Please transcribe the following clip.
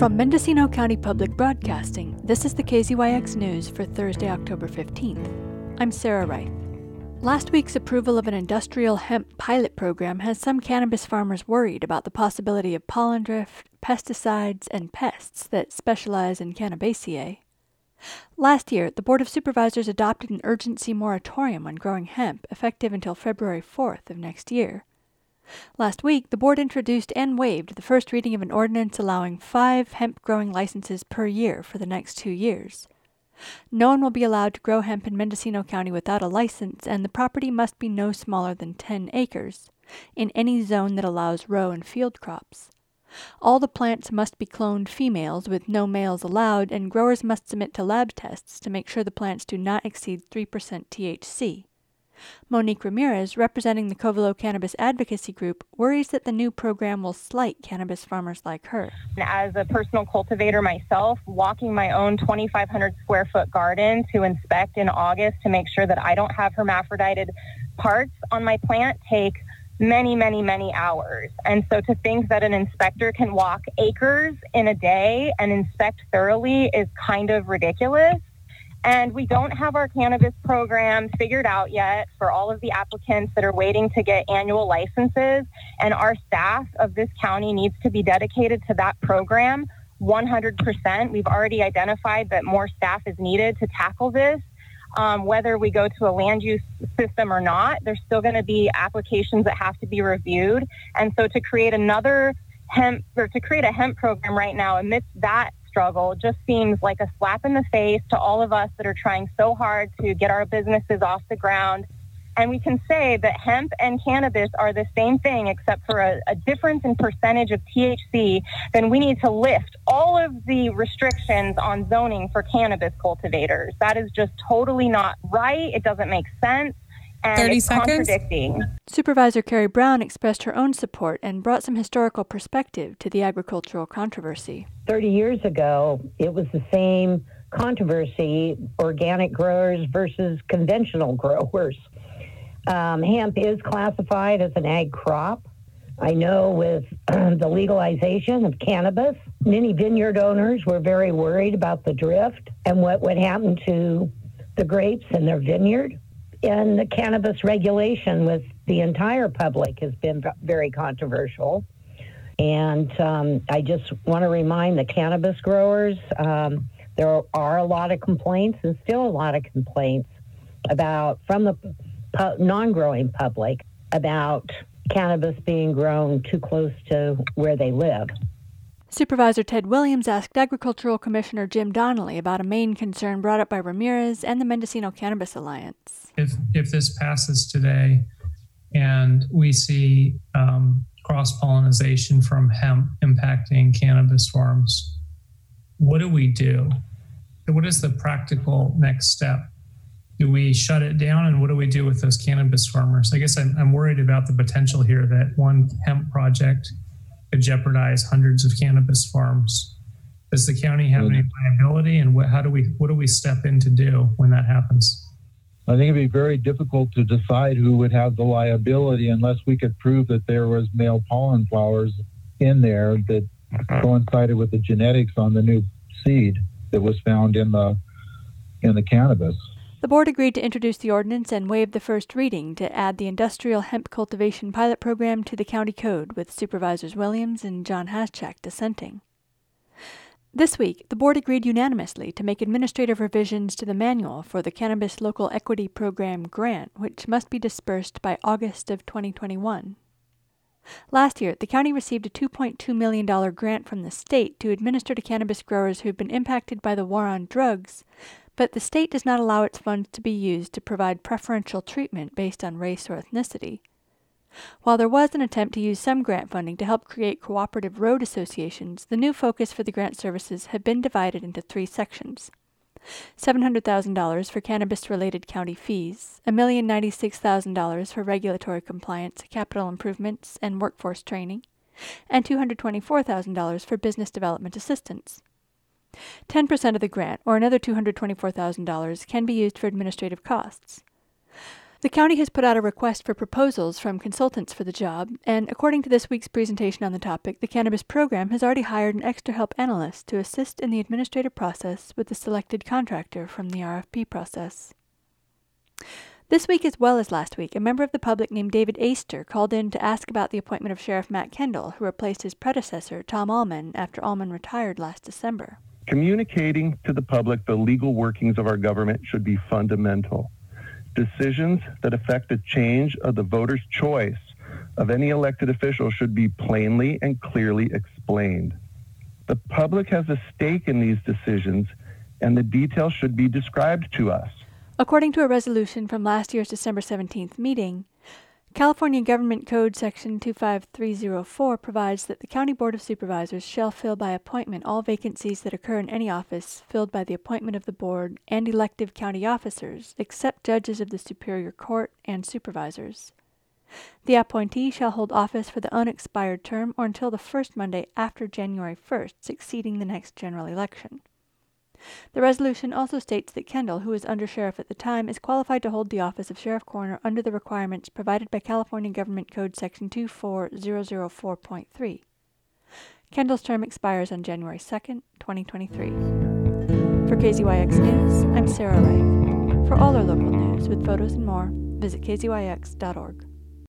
From Mendocino County Public Broadcasting, this is the KZYX News for Thursday, October 15th. I'm Sarah Wright. Last week's approval of an industrial hemp pilot program has some cannabis farmers worried about the possibility of pollen drift, pesticides, and pests that specialize in cannabaceae. Last year, the Board of Supervisors adopted an urgency moratorium on growing hemp effective until February 4th of next year. Last week, the board introduced and waived the first reading of an ordinance allowing five hemp growing licenses per year for the next two years. No one will be allowed to grow hemp in Mendocino County without a license, and the property must be no smaller than 10 acres, in any zone that allows row and field crops. All the plants must be cloned females with no males allowed, and growers must submit to lab tests to make sure the plants do not exceed 3% THC. Monique Ramirez, representing the Covelo Cannabis Advocacy Group, worries that the new program will slight cannabis farmers like her. As a personal cultivator myself, walking my own 2,500 square foot garden to inspect in August to make sure that I don't have hermaphrodited parts on my plant takes many, many, many hours. And so to think that an inspector can walk acres in a day and inspect thoroughly is kind of ridiculous. And we don't have our cannabis program figured out yet for all of the applicants that are waiting to get annual licenses. And our staff of this county needs to be dedicated to that program 100%. We've already identified that more staff is needed to tackle this. Um, whether we go to a land use system or not, there's still going to be applications that have to be reviewed. And so to create another hemp or to create a hemp program right now amidst that struggle just seems like a slap in the face to all of us that are trying so hard to get our businesses off the ground. And we can say that hemp and cannabis are the same thing, except for a, a, difference in percentage of THC. Then we need to lift all of the restrictions on zoning for cannabis cultivators. That is just totally not right. It doesn't make sense 30 it's seconds? contradicting. Supervisor Carre Brown expressed her own support and brought some historical perspective to the agricultural controversy. 30 years ago, it was the same controversy organic growers versus conventional growers. Um, hemp is classified as an ag crop. I know with the legalization of cannabis, many vineyard owners were very worried about the drift and what would happen to the grapes in their vineyard and the cannabis regulation with the entire public has been very controversial. And um, I just want to remind the cannabis growers um, there are a lot of complaints and still a lot of complaints about from the pu- non-growing public about cannabis being grown too close to where they live. Supervisor Ted Williams asked Agricultural Commissioner Jim Donnelly about a main concern brought up by Ramirez and the Mendocino Cannabis Alliance. If, if this passes today and we see um, cross pollination from hemp impacting cannabis farms, what do we do? What is the practical next step? Do we shut it down and what do we do with those cannabis farmers? I guess I'm, I'm worried about the potential here that one hemp project could jeopardize hundreds of cannabis farms. Does the county have any mm-hmm. liability, and what, how do we what do we step in to do when that happens? I think it'd be very difficult to decide who would have the liability unless we could prove that there was male pollen flowers in there that mm-hmm. coincided with the genetics on the new seed that was found in the in the cannabis. The board agreed to introduce the ordinance and waive the first reading to add the industrial hemp cultivation pilot program to the county code, with Supervisors Williams and John Haschak dissenting. This week, the board agreed unanimously to make administrative revisions to the manual for the Cannabis Local Equity Program grant, which must be dispersed by August of 2021. Last year, the county received a $2.2 million grant from the state to administer to cannabis growers who have been impacted by the war on drugs, but the state does not allow its funds to be used to provide preferential treatment based on race or ethnicity. While there was an attempt to use some grant funding to help create cooperative road associations, the new focus for the grant services have been divided into three sections. $700,000 for cannabis related county fees, $1,096,000 for regulatory compliance, capital improvements, and workforce training, and $224,000 for business development assistance. 10% of the grant, or another $224,000, can be used for administrative costs. The county has put out a request for proposals from consultants for the job, and according to this week's presentation on the topic, the cannabis program has already hired an extra help analyst to assist in the administrative process with the selected contractor from the RFP process. This week, as well as last week, a member of the public named David Aister called in to ask about the appointment of Sheriff Matt Kendall, who replaced his predecessor, Tom Allman, after Allman retired last December. Communicating to the public the legal workings of our government should be fundamental. Decisions that affect a change of the voter's choice of any elected official should be plainly and clearly explained. The public has a stake in these decisions, and the details should be described to us. According to a resolution from last year's December 17th meeting, California Government Code Section 25304 provides that the County Board of Supervisors shall fill by appointment all vacancies that occur in any office filled by the appointment of the board and elective county officers, except judges of the Superior Court and supervisors. The appointee shall hold office for the unexpired term or until the first Monday after January 1st, succeeding the next general election. The resolution also states that Kendall, who was under sheriff at the time, is qualified to hold the office of sheriff coroner under the requirements provided by California Government Code Section 24004.3. Kendall's term expires on January 2nd, 2023. For KZYX News, I'm Sarah Wright. For all our local news with photos and more, visit kzyx.org.